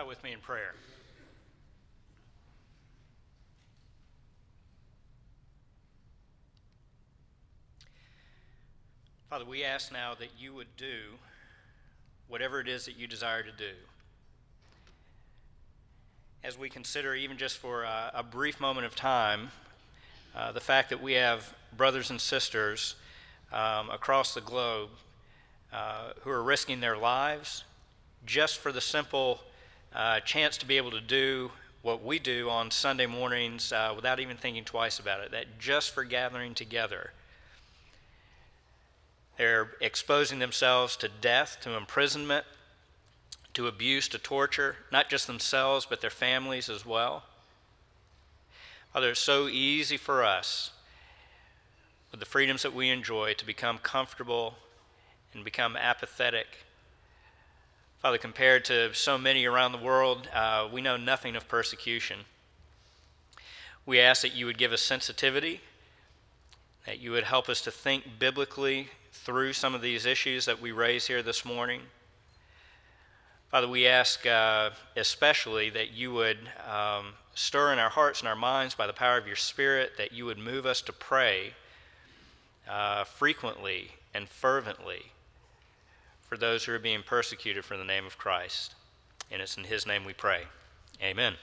Bow with me in prayer. Father, we ask now that you would do whatever it is that you desire to do. As we consider, even just for a, a brief moment of time, uh, the fact that we have brothers and sisters um, across the globe uh, who are risking their lives just for the simple uh, chance to be able to do what we do on Sunday mornings uh, without even thinking twice about it, that just for gathering together. They're exposing themselves to death, to imprisonment, to abuse, to torture, not just themselves, but their families as well. Father, it's so easy for us, with the freedoms that we enjoy, to become comfortable and become apathetic. Father, compared to so many around the world, uh, we know nothing of persecution. We ask that you would give us sensitivity, that you would help us to think biblically through some of these issues that we raise here this morning. Father, we ask uh, especially that you would um, stir in our hearts and our minds by the power of your Spirit, that you would move us to pray uh, frequently and fervently for those who are being persecuted for the name of Christ. And it's in His name we pray. Amen.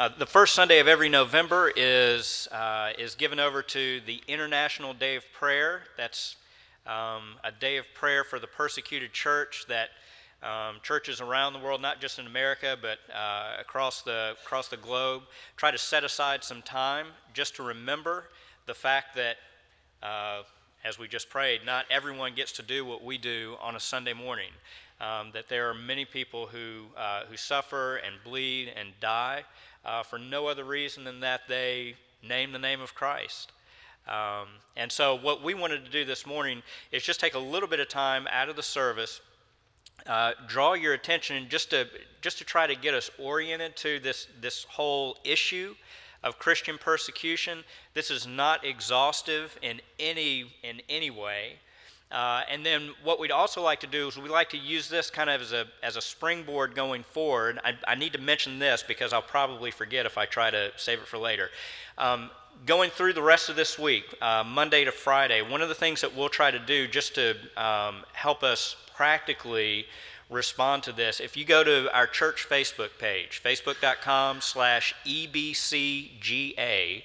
Uh, the first Sunday of every November is, uh, is given over to the International Day of Prayer. That's um, a day of prayer for the persecuted church that um, churches around the world, not just in America, but uh, across, the, across the globe, try to set aside some time just to remember the fact that uh, as we just prayed, not everyone gets to do what we do on a Sunday morning. Um, that there are many people who, uh, who suffer and bleed and die uh, for no other reason than that they name the name of Christ. Um, and so, what we wanted to do this morning is just take a little bit of time out of the service, uh, draw your attention just to just to try to get us oriented to this this whole issue of Christian persecution. This is not exhaustive in any, in any way. Uh, and then what we'd also like to do is we like to use this kind of as a, as a springboard going forward. I, I need to mention this because I'll probably forget if I try to save it for later. Um, going through the rest of this week, uh, Monday to Friday, one of the things that we'll try to do just to um, help us practically respond to this. If you go to our church Facebook page, facebook.com slash EBCGA,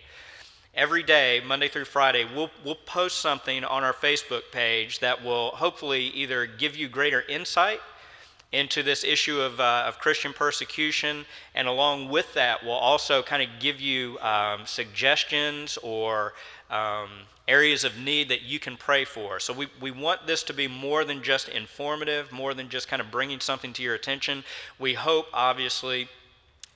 every day, Monday through Friday, we'll, we'll post something on our Facebook page that will hopefully either give you greater insight into this issue of, uh, of Christian persecution, and along with that, we'll also kind of give you um, suggestions or um, areas of need that you can pray for. So we, we want this to be more than just informative, more than just kind of bringing something to your attention. We hope, obviously,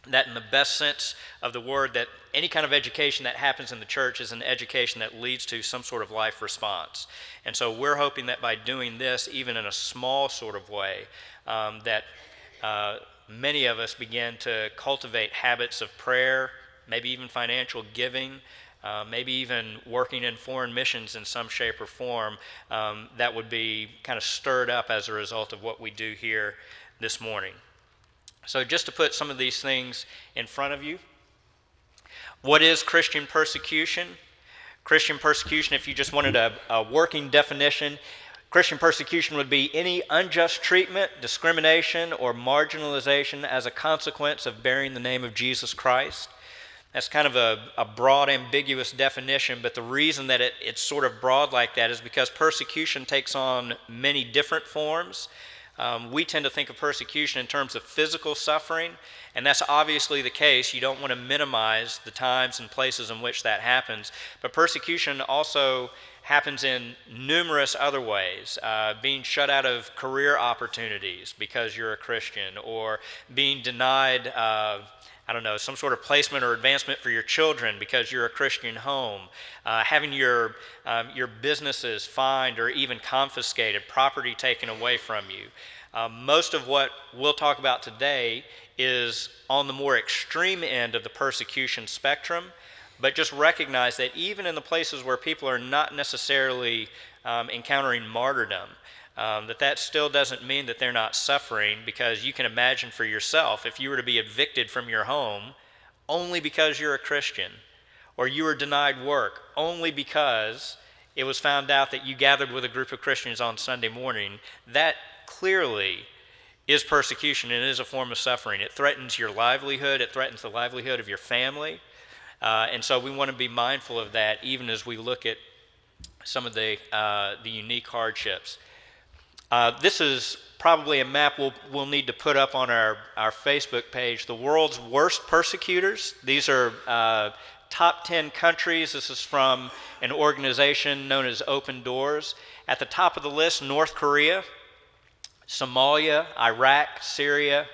that in the best sense of the word, that any kind of education that happens in the church is an education that leads to some sort of life response. And so we're hoping that by doing this, even in a small sort of way, um, that uh, many of us begin to cultivate habits of prayer, maybe even financial giving, uh, maybe even working in foreign missions in some shape or form, um, that would be kind of stirred up as a result of what we do here this morning. So, just to put some of these things in front of you, what is Christian persecution? Christian persecution, if you just wanted a, a working definition, Christian persecution would be any unjust treatment, discrimination, or marginalization as a consequence of bearing the name of Jesus Christ. That's kind of a, a broad, ambiguous definition, but the reason that it, it's sort of broad like that is because persecution takes on many different forms. Um, we tend to think of persecution in terms of physical suffering, and that's obviously the case. You don't want to minimize the times and places in which that happens. But persecution also happens in numerous other ways uh, being shut out of career opportunities because you're a Christian, or being denied. Uh, I don't know, some sort of placement or advancement for your children because you're a Christian home, uh, having your, um, your businesses fined or even confiscated, property taken away from you. Um, most of what we'll talk about today is on the more extreme end of the persecution spectrum, but just recognize that even in the places where people are not necessarily um, encountering martyrdom, um, that that still doesn't mean that they're not suffering because you can imagine for yourself if you were to be evicted from your home only because you're a Christian, or you were denied work only because it was found out that you gathered with a group of Christians on Sunday morning, that clearly is persecution and is a form of suffering. It threatens your livelihood, it threatens the livelihood of your family. Uh, and so we want to be mindful of that even as we look at some of the, uh, the unique hardships. Uh, this is probably a map we'll, we'll need to put up on our, our Facebook page. The world's worst persecutors. These are uh, top 10 countries. This is from an organization known as Open Doors. At the top of the list, North Korea, Somalia, Iraq, Syria,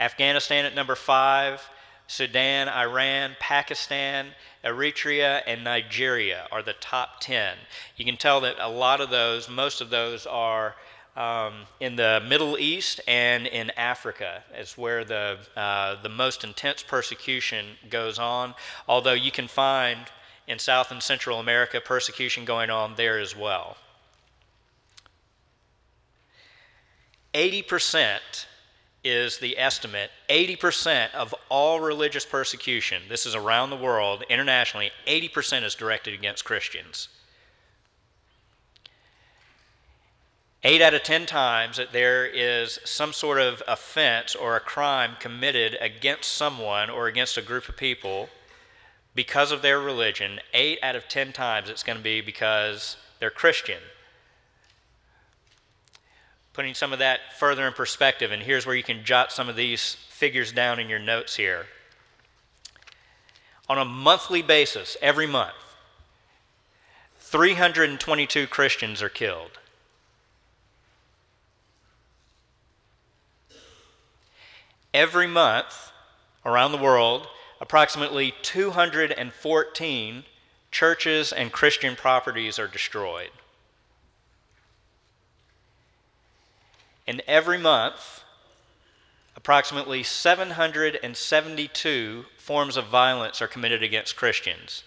Afghanistan at number five, Sudan, Iran, Pakistan, Eritrea, and Nigeria are the top 10. You can tell that a lot of those, most of those are um, in the Middle East and in Africa is where the, uh, the most intense persecution goes on, although you can find in South and Central America persecution going on there as well. 80% is the estimate 80% of all religious persecution, this is around the world, internationally, 80% is directed against Christians. Eight out of ten times that there is some sort of offense or a crime committed against someone or against a group of people because of their religion, eight out of ten times it's going to be because they're Christian. Putting some of that further in perspective, and here's where you can jot some of these figures down in your notes here. On a monthly basis, every month, 322 Christians are killed. Every month around the world, approximately 214 churches and Christian properties are destroyed. And every month, approximately 772 forms of violence are committed against Christians.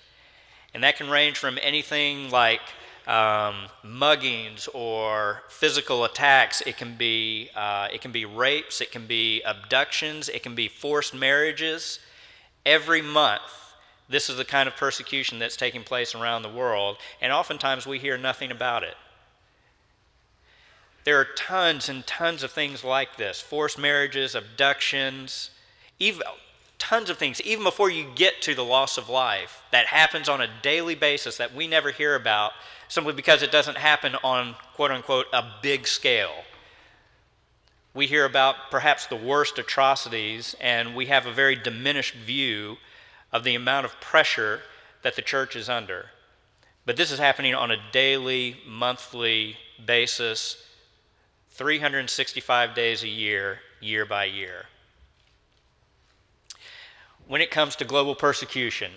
And that can range from anything like um, muggings or physical attacks. It can be uh, it can be rapes. It can be abductions. It can be forced marriages. Every month, this is the kind of persecution that's taking place around the world, and oftentimes we hear nothing about it. There are tons and tons of things like this forced marriages, abductions, even, tons of things, even before you get to the loss of life, that happens on a daily basis that we never hear about simply because it doesn't happen on quote unquote a big scale. We hear about perhaps the worst atrocities, and we have a very diminished view of the amount of pressure that the church is under. But this is happening on a daily, monthly basis, 365 days a year, year by year. When it comes to global persecution,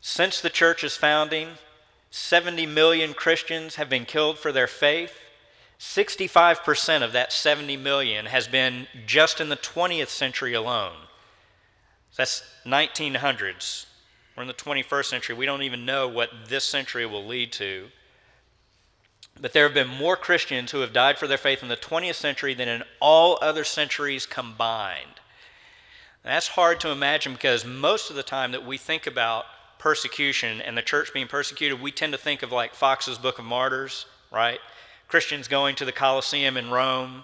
since the church's founding, 70 million Christians have been killed for their faith. 65% of that 70 million has been just in the 20th century alone. That's 1900s. We're in the 21st century. We don't even know what this century will lead to. But there have been more Christians who have died for their faith in the 20th century than in all other centuries combined. And that's hard to imagine because most of the time that we think about persecution and the church being persecuted, we tend to think of like Fox's Book of Martyrs, right? Christians going to the Colosseum in Rome,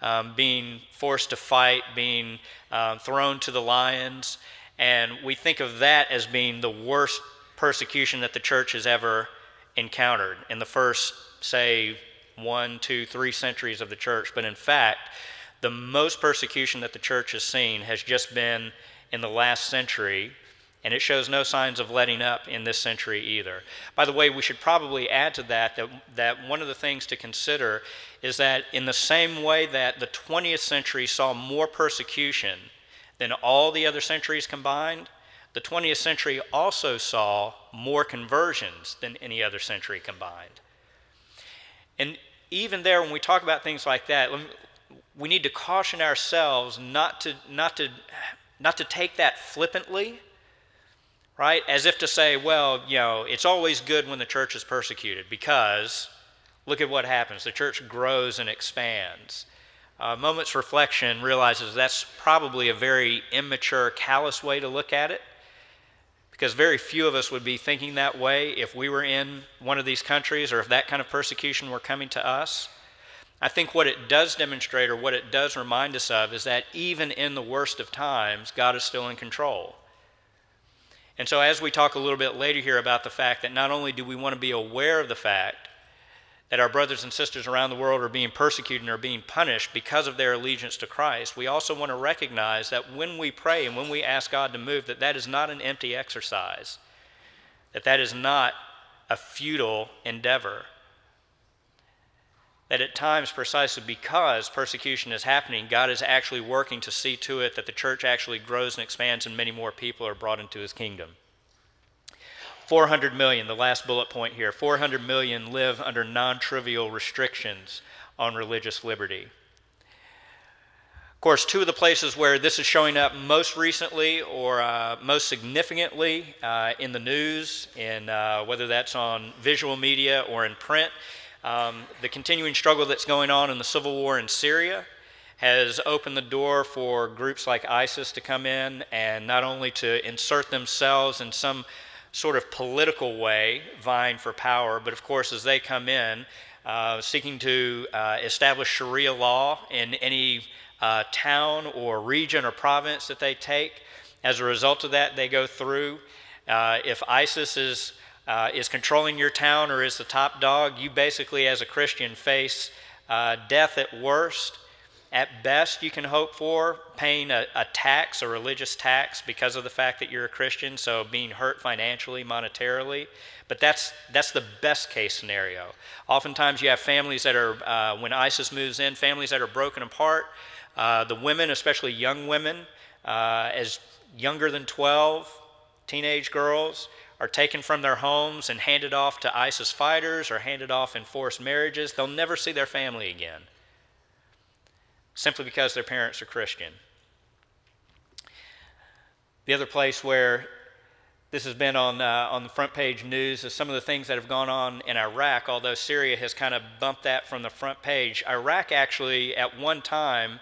um, being forced to fight, being uh, thrown to the lions. And we think of that as being the worst persecution that the church has ever encountered in the first, say, one, two, three centuries of the church. But in fact, the most persecution that the church has seen has just been in the last century and it shows no signs of letting up in this century either. By the way, we should probably add to that, that that one of the things to consider is that in the same way that the 20th century saw more persecution than all the other centuries combined, the 20th century also saw more conversions than any other century combined. And even there, when we talk about things like that, we need to caution ourselves not to, not to, not to take that flippantly right? As if to say, well, you know, it's always good when the church is persecuted because look at what happens. The church grows and expands. Uh, moment's reflection realizes that's probably a very immature, callous way to look at it because very few of us would be thinking that way if we were in one of these countries or if that kind of persecution were coming to us. I think what it does demonstrate or what it does remind us of is that even in the worst of times, God is still in control. And so, as we talk a little bit later here about the fact that not only do we want to be aware of the fact that our brothers and sisters around the world are being persecuted and are being punished because of their allegiance to Christ, we also want to recognize that when we pray and when we ask God to move, that that is not an empty exercise, that that is not a futile endeavor. That at times, precisely because persecution is happening, God is actually working to see to it that the church actually grows and expands and many more people are brought into his kingdom. 400 million, the last bullet point here 400 million live under non trivial restrictions on religious liberty. Of course, two of the places where this is showing up most recently or uh, most significantly uh, in the news, in, uh, whether that's on visual media or in print, um, the continuing struggle that's going on in the civil war in Syria has opened the door for groups like ISIS to come in and not only to insert themselves in some sort of political way, vying for power. But of course, as they come in, uh, seeking to uh, establish Sharia law in any uh, town or region or province that they take, as a result of that, they go through. Uh, if ISIS is uh, is controlling your town or is the top dog, you basically, as a Christian, face uh, death at worst at best, you can hope for paying a, a, tax, a religious tax, because of the fact that you're a Christian, so being hurt financially, monetarily. But that's, that's the best case scenario. Oftentimes, you have families that are, uh, when ISIS moves in, families that are broken apart. Uh, the women, especially young women, uh, as younger than 12, teenage girls, are taken from their homes and handed off to ISIS fighters or handed off in forced marriages. They'll never see their family again simply because their parents are Christian. The other place where this has been on, uh, on the front page news is some of the things that have gone on in Iraq, although Syria has kind of bumped that from the front page. Iraq actually, at one time,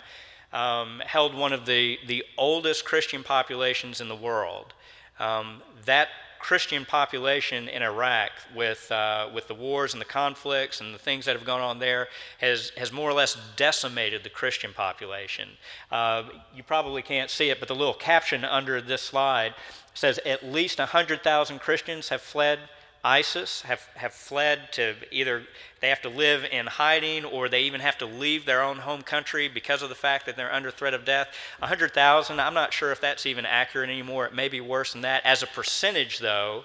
um, held one of the, the oldest Christian populations in the world. Um, that Christian population in Iraq, with, uh, with the wars and the conflicts and the things that have gone on there, has, has more or less decimated the Christian population. Uh, you probably can't see it, but the little caption under this slide says at least 100,000 Christians have fled ISIS have, have fled to either they have to live in hiding or they even have to leave their own home country because of the fact that they're under threat of death. 100,000, I'm not sure if that's even accurate anymore. It may be worse than that. As a percentage, though,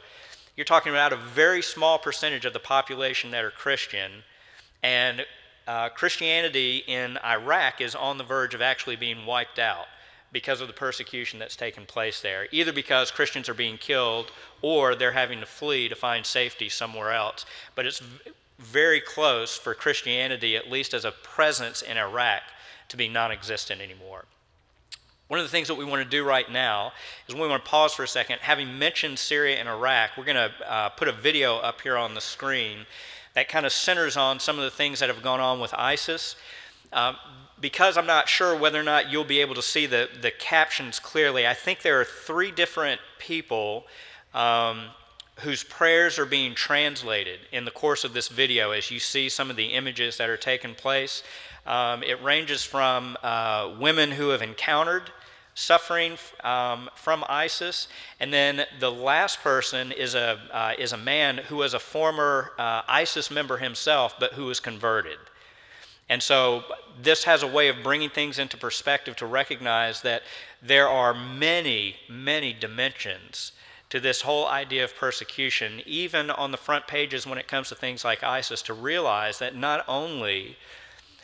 you're talking about a very small percentage of the population that are Christian. And uh, Christianity in Iraq is on the verge of actually being wiped out because of the persecution that's taken place there, either because Christians are being killed or they're having to flee to find safety somewhere else. But it's very close for Christianity, at least as a presence in Iraq, to be non existent anymore. One of the things that we want to do right now is we want to pause for a second. Having mentioned Syria and Iraq, we're going to uh, put a video up here on the screen that kind of centers on some of the things that have gone on with ISIS. Um, because I'm not sure whether or not you'll be able to see the, the captions clearly, I think there are three different people um, whose prayers are being translated in the course of this video as you see some of the images that are taking place. Um, it ranges from uh, women who have encountered suffering um, from ISIS, and then the last person is a, uh, is a man who was a former uh, ISIS member himself, but who was converted. And so this has a way of bringing things into perspective to recognize that there are many, many dimensions to this whole idea of persecution, even on the front pages when it comes to things like ISIS, to realize that not only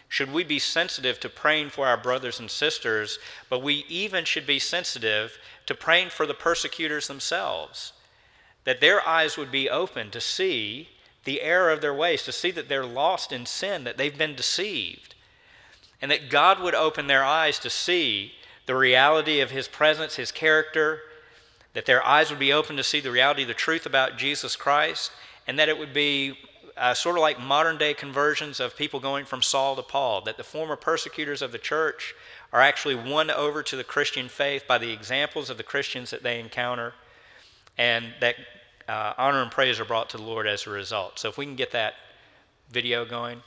should we be sensitive to praying for our brothers and sisters, but we even should be sensitive to praying for the persecutors themselves. That their eyes would be open to see the error of their ways, to see that they're lost in sin, that they've been deceived, and that God would open their eyes to see the reality of His presence, His character, that their eyes would be open to see the reality, the truth about Jesus Christ, and that it would be uh, sort of like modern day conversions of people going from Saul to Paul, that the former persecutors of the church are actually won over to the Christian faith by the examples of the Christians that they encounter, and that uh, honor and praise are brought to the Lord as a result. So if we can get that video going.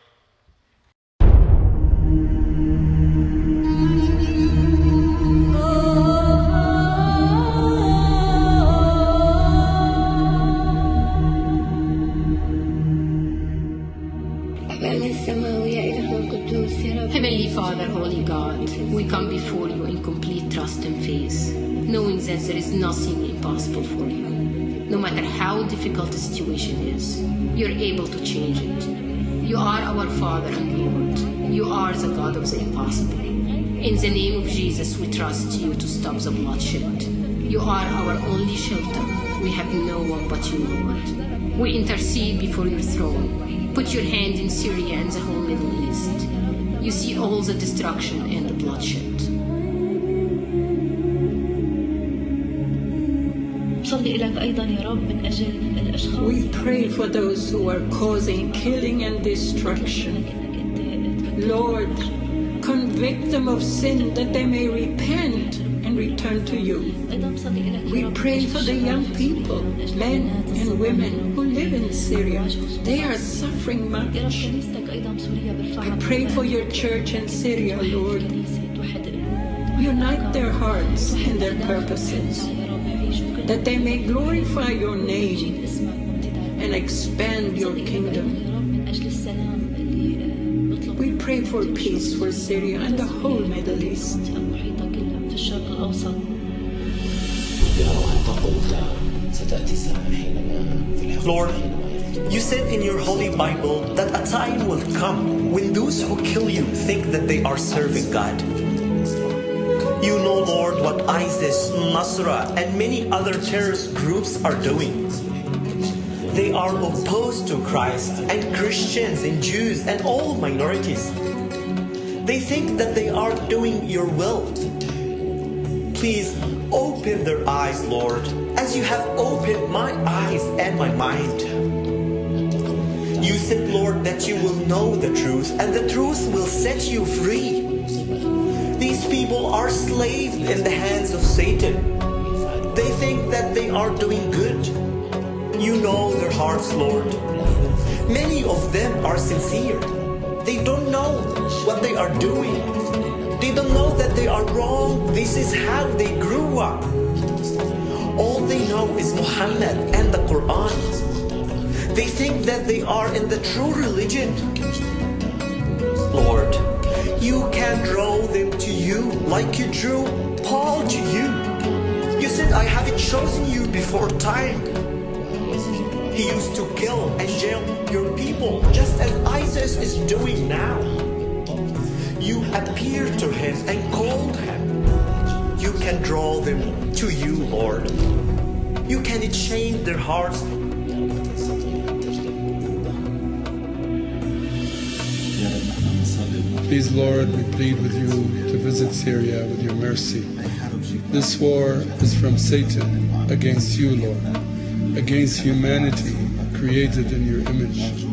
Heavenly Father, Holy God, we come before you in complete trust and faith, knowing that there is nothing impossible for you. No matter how difficult the situation is, you're able to change it. You are our Father and Lord. You are the God of the impossible. In the name of Jesus, we trust you to stop the bloodshed. You are our only shelter. We have no one but you, Lord. We intercede before your throne. Put your hand in Syria and the whole Middle East. You see all the destruction and the bloodshed. We pray for those who are causing killing and destruction. Lord, convict them of sin that they may repent and return to you. We pray for the young people, men and women who live in Syria. They are suffering much. I pray for your church in Syria, Lord. Unite their hearts and their purposes, that they may glorify your name and expand your kingdom. We pray for peace for Syria and the whole Middle East. Lord, you said in your Holy Bible that a time will come when those who kill you think that they are serving God. You know, Lord, what ISIS, Nusra, and many other terrorist groups are doing. They are opposed to Christ and Christians and Jews and all minorities. They think that they are doing your will. Please open their eyes, Lord, as you have opened my eyes and my mind. You said, Lord, that you will know the truth, and the truth will set you free. Are slaves in the hands of Satan. They think that they are doing good. You know their hearts, Lord. Many of them are sincere. They don't know what they are doing. They don't know that they are wrong. This is how they grew up. All they know is Muhammad and the Quran. They think that they are in the true religion. Lord, you can draw them you like you drew Paul to you. You said, I haven't chosen you before time. He used to kill and jail your people, just as ISIS is doing now. You appeared to him and called him. You can draw them to you, Lord. You can change their hearts Please, Lord, we plead with you to visit Syria with your mercy. This war is from Satan against you, Lord, against humanity created in your image.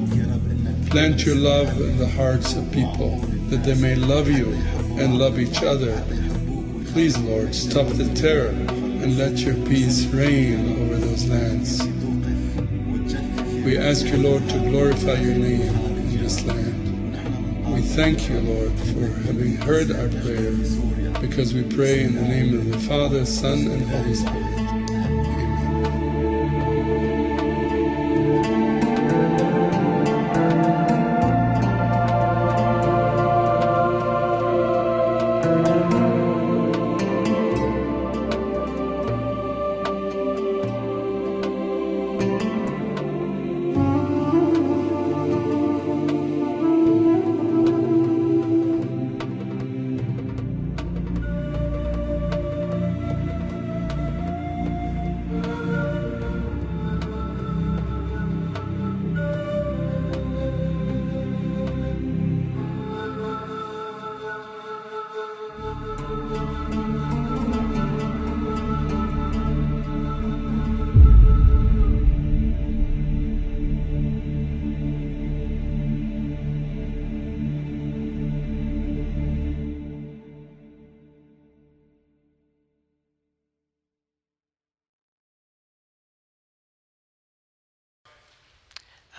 Plant your love in the hearts of people that they may love you and love each other. Please, Lord, stop the terror and let your peace reign over those lands. We ask you, Lord, to glorify your name in this land. Thank you, Lord, for having heard our prayer, because we pray in the name of the Father, Son, and Holy Spirit.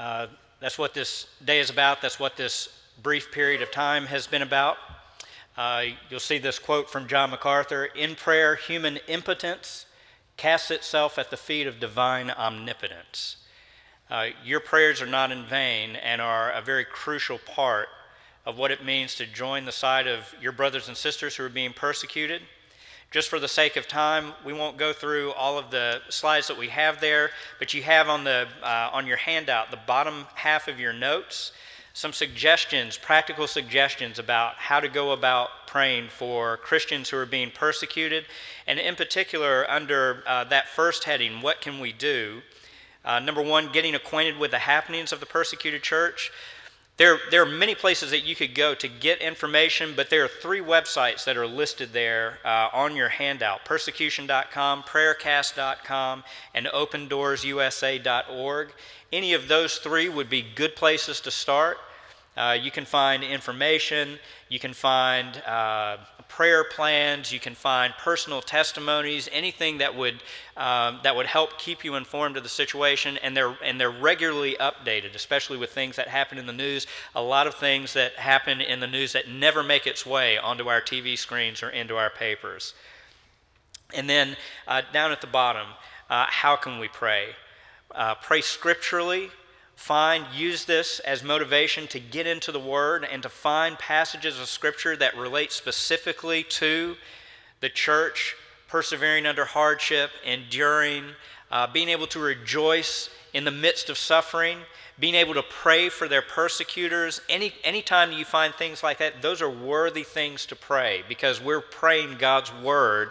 Uh, that's what this day is about. That's what this brief period of time has been about. Uh, you'll see this quote from John MacArthur In prayer, human impotence casts itself at the feet of divine omnipotence. Uh, your prayers are not in vain and are a very crucial part of what it means to join the side of your brothers and sisters who are being persecuted. Just for the sake of time, we won't go through all of the slides that we have there, but you have on, the, uh, on your handout, the bottom half of your notes, some suggestions, practical suggestions about how to go about praying for Christians who are being persecuted. And in particular, under uh, that first heading, what can we do? Uh, number one, getting acquainted with the happenings of the persecuted church. There, there are many places that you could go to get information, but there are three websites that are listed there uh, on your handout persecution.com, prayercast.com, and opendoorsusa.org. Any of those three would be good places to start. Uh, you can find information, you can find uh, prayer plans, you can find personal testimonies, anything that would, um, that would help keep you informed of the situation. And they're, and they're regularly updated, especially with things that happen in the news. A lot of things that happen in the news that never make its way onto our TV screens or into our papers. And then uh, down at the bottom, uh, how can we pray? Uh, pray scripturally find, use this as motivation to get into the Word and to find passages of Scripture that relate specifically to the church persevering under hardship, enduring, uh, being able to rejoice in the midst of suffering, being able to pray for their persecutors. Any anytime you find things like that, those are worthy things to pray because we're praying God's word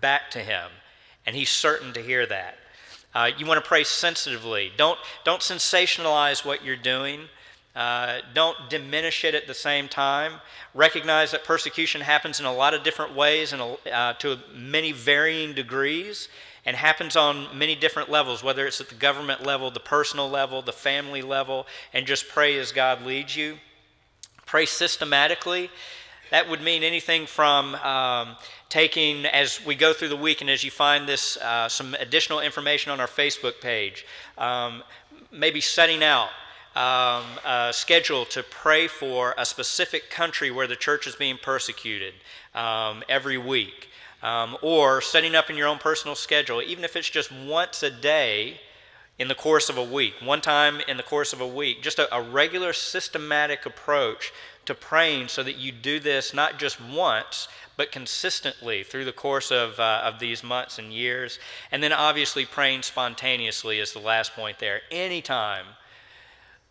back to Him, and He's certain to hear that. Uh, you want to pray sensitively. Don't, don't sensationalize what you're doing. Uh, don't diminish it at the same time. Recognize that persecution happens in a lot of different ways and uh, to many varying degrees and happens on many different levels, whether it's at the government level, the personal level, the family level, and just pray as God leads you. Pray systematically. That would mean anything from um, taking, as we go through the week and as you find this, uh, some additional information on our Facebook page, um, maybe setting out um, a schedule to pray for a specific country where the church is being persecuted um, every week. Um, or setting up in your own personal schedule, even if it's just once a day in the course of a week, one time in the course of a week, just a, a regular systematic approach to praying so that you do this not just once, but consistently through the course of, uh, of these months and years. And then obviously praying spontaneously is the last point there. Anytime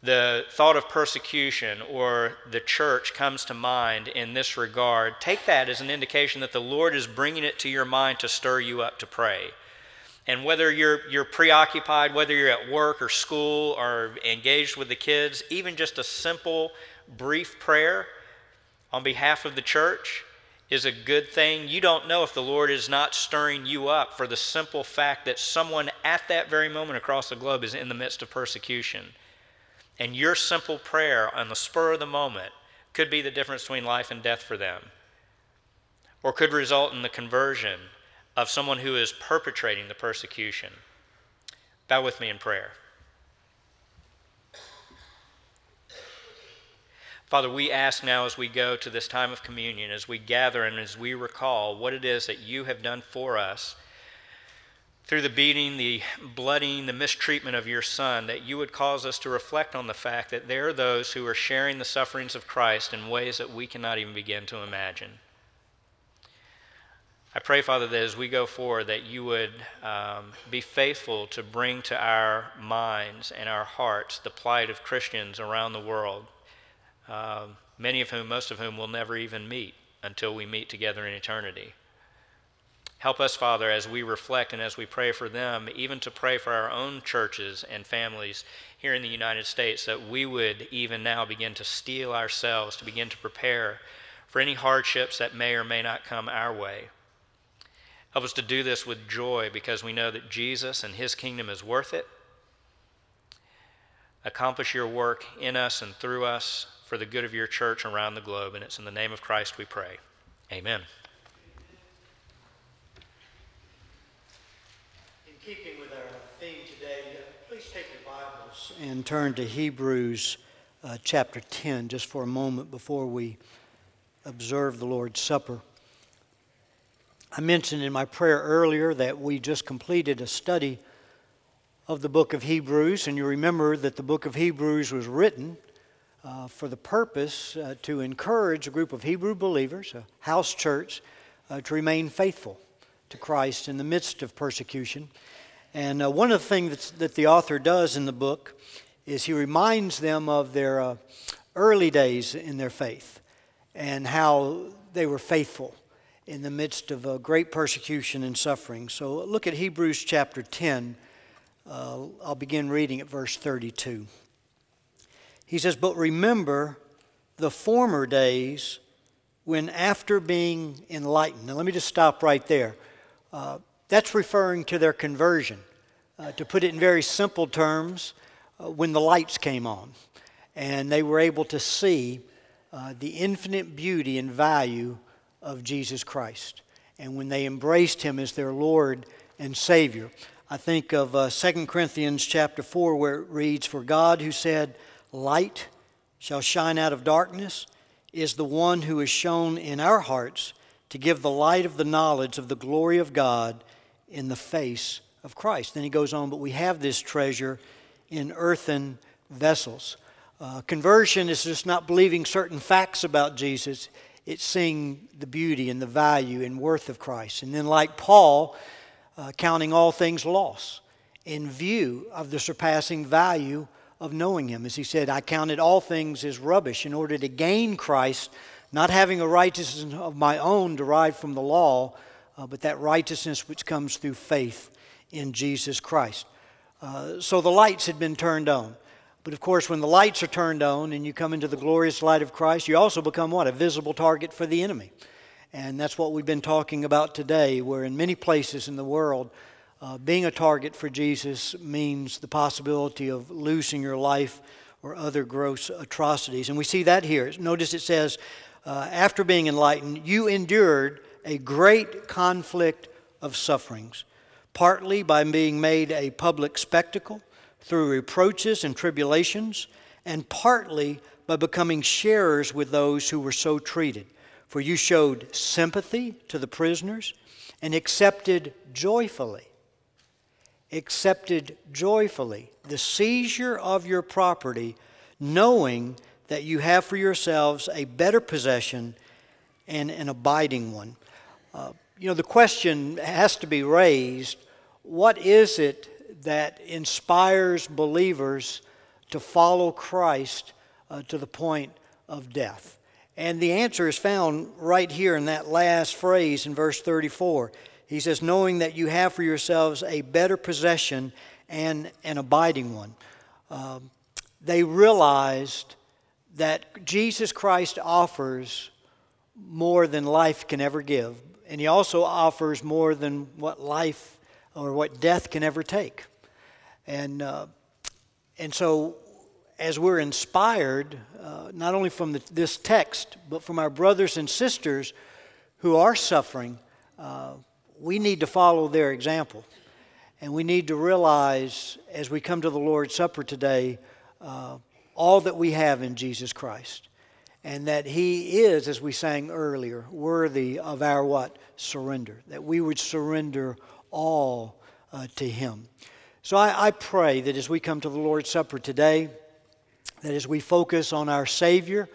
the thought of persecution or the church comes to mind in this regard, take that as an indication that the Lord is bringing it to your mind to stir you up to pray. And whether you're, you're preoccupied, whether you're at work or school or engaged with the kids, even just a simple, brief prayer on behalf of the church is a good thing. You don't know if the Lord is not stirring you up for the simple fact that someone at that very moment across the globe is in the midst of persecution. And your simple prayer on the spur of the moment could be the difference between life and death for them, or could result in the conversion of someone who is perpetrating the persecution. Bow with me in prayer. Father, we ask now as we go to this time of communion, as we gather and as we recall what it is that you have done for us through the beating, the blooding, the mistreatment of your Son, that you would cause us to reflect on the fact that there are those who are sharing the sufferings of Christ in ways that we cannot even begin to imagine. I pray, Father, that as we go forward, that you would um, be faithful to bring to our minds and our hearts the plight of Christians around the world um, many of whom, most of whom, will never even meet until we meet together in eternity. Help us, Father, as we reflect and as we pray for them, even to pray for our own churches and families here in the United States, that we would even now begin to steel ourselves, to begin to prepare for any hardships that may or may not come our way. Help us to do this with joy because we know that Jesus and his kingdom is worth it. Accomplish your work in us and through us for the good of your church around the globe. And it's in the name of Christ we pray. Amen. In keeping with our theme today, Please take your Bibles and turn to Hebrews uh, chapter 10 just for a moment before we observe the Lord's Supper. I mentioned in my prayer earlier that we just completed a study of the book of Hebrews, and you remember that the book of Hebrews was written uh, for the purpose uh, to encourage a group of Hebrew believers, a house church, uh, to remain faithful to Christ in the midst of persecution. And uh, one of the things that the author does in the book is he reminds them of their uh, early days in their faith and how they were faithful in the midst of uh, great persecution and suffering. So look at Hebrews chapter 10. Uh, I'll begin reading at verse 32. He says, But remember the former days when, after being enlightened, now let me just stop right there. Uh, that's referring to their conversion. Uh, to put it in very simple terms, uh, when the lights came on and they were able to see uh, the infinite beauty and value of Jesus Christ. And when they embraced him as their Lord and Savior. I think of uh, 2 Corinthians chapter 4 where it reads, For God who said, Light shall shine out of darkness, is the one who is shone in our hearts to give the light of the knowledge of the glory of God in the face of Christ. Then he goes on, but we have this treasure in earthen vessels. Uh, conversion is just not believing certain facts about Jesus, it's seeing the beauty and the value and worth of Christ. And then, like Paul, uh, counting all things loss in view of the surpassing value of knowing Him. As he said, I counted all things as rubbish in order to gain Christ not having a righteousness of my own derived from the law, uh, but that righteousness which comes through faith in Jesus Christ. Uh, so the lights had been turned on. But of course, when the lights are turned on and you come into the glorious light of Christ, you also become what? A visible target for the enemy. And that's what we've been talking about today, where in many places in the world, uh, being a target for Jesus means the possibility of losing your life or other gross atrocities. And we see that here. Notice it says, uh, after being enlightened, you endured a great conflict of sufferings, partly by being made a public spectacle through reproaches and tribulations, and partly by becoming sharers with those who were so treated. For you showed sympathy to the prisoners and accepted joyfully, accepted joyfully the seizure of your property, knowing that you have for yourselves a better possession and an abiding one. Uh, you know, the question has to be raised what is it that inspires believers to follow Christ uh, to the point of death? And the answer is found right here in that last phrase in verse 34. He says, Knowing that you have for yourselves a better possession and an abiding one. Uh, they realized that Jesus Christ offers more than life can ever give, and He also offers more than what life or what death can ever take. And, uh, and so, as we're inspired, uh, not only from the, this text, but from our brothers and sisters who are suffering, uh, we need to follow their example. And we need to realize as we come to the Lord's Supper today, uh, all that we have in Jesus Christ. And that He is, as we sang earlier, worthy of our what? Surrender. That we would surrender all uh, to Him. So I, I pray that as we come to the Lord's Supper today, that as we focus on our Savior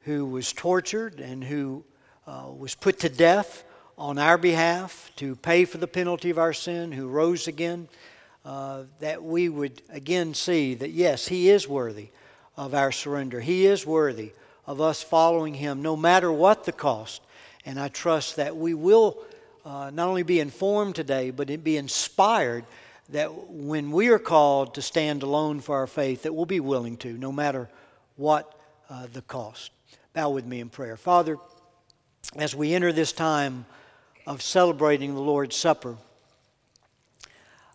who was tortured and who uh, was put to death on our behalf to pay for the penalty of our sin, who rose again, uh, that we would again see that yes, He is worthy of our surrender. He is worthy of us following Him no matter what the cost. And I trust that we will uh, not only be informed today, but be inspired that when we are called to stand alone for our faith, that we'll be willing to, no matter what uh, the cost. Bow with me in prayer. Father, as we enter this time of celebrating the Lord's Supper,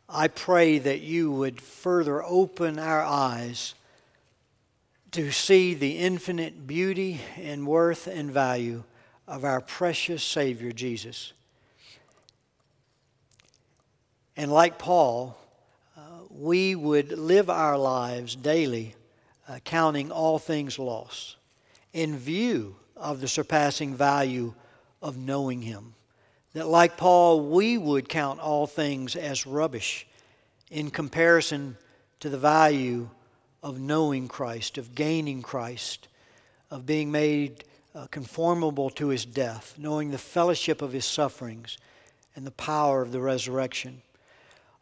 I pray that you would further open our eyes to see the infinite beauty and worth and value of our precious Savior Jesus. And like Paul, uh, we would live our lives daily uh, counting all things lost in view of the surpassing value of knowing Him. That, like Paul, we would count all things as rubbish in comparison to the value of knowing Christ, of gaining Christ, of being made uh, conformable to His death, knowing the fellowship of His sufferings and the power of the resurrection.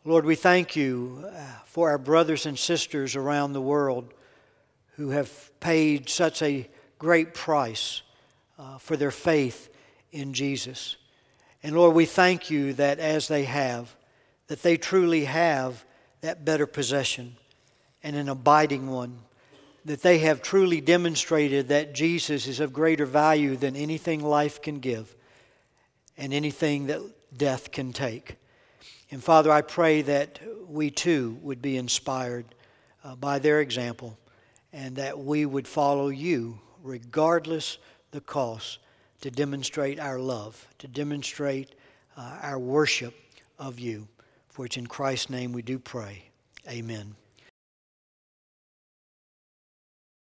Lord, we thank you uh, for our brothers and sisters around the world who have paid such a great price uh, for their faith in Jesus. And Lord, we thank you that as they have, that they truly have that better possession and an abiding one, that they have truly demonstrated that Jesus is of greater value than anything life can give and anything that death can take. And Father, I pray that we too would be inspired uh, by their example and that we would follow you regardless the cost to demonstrate our love, to demonstrate uh, our worship of you. For it's in Christ's name we do pray. Amen.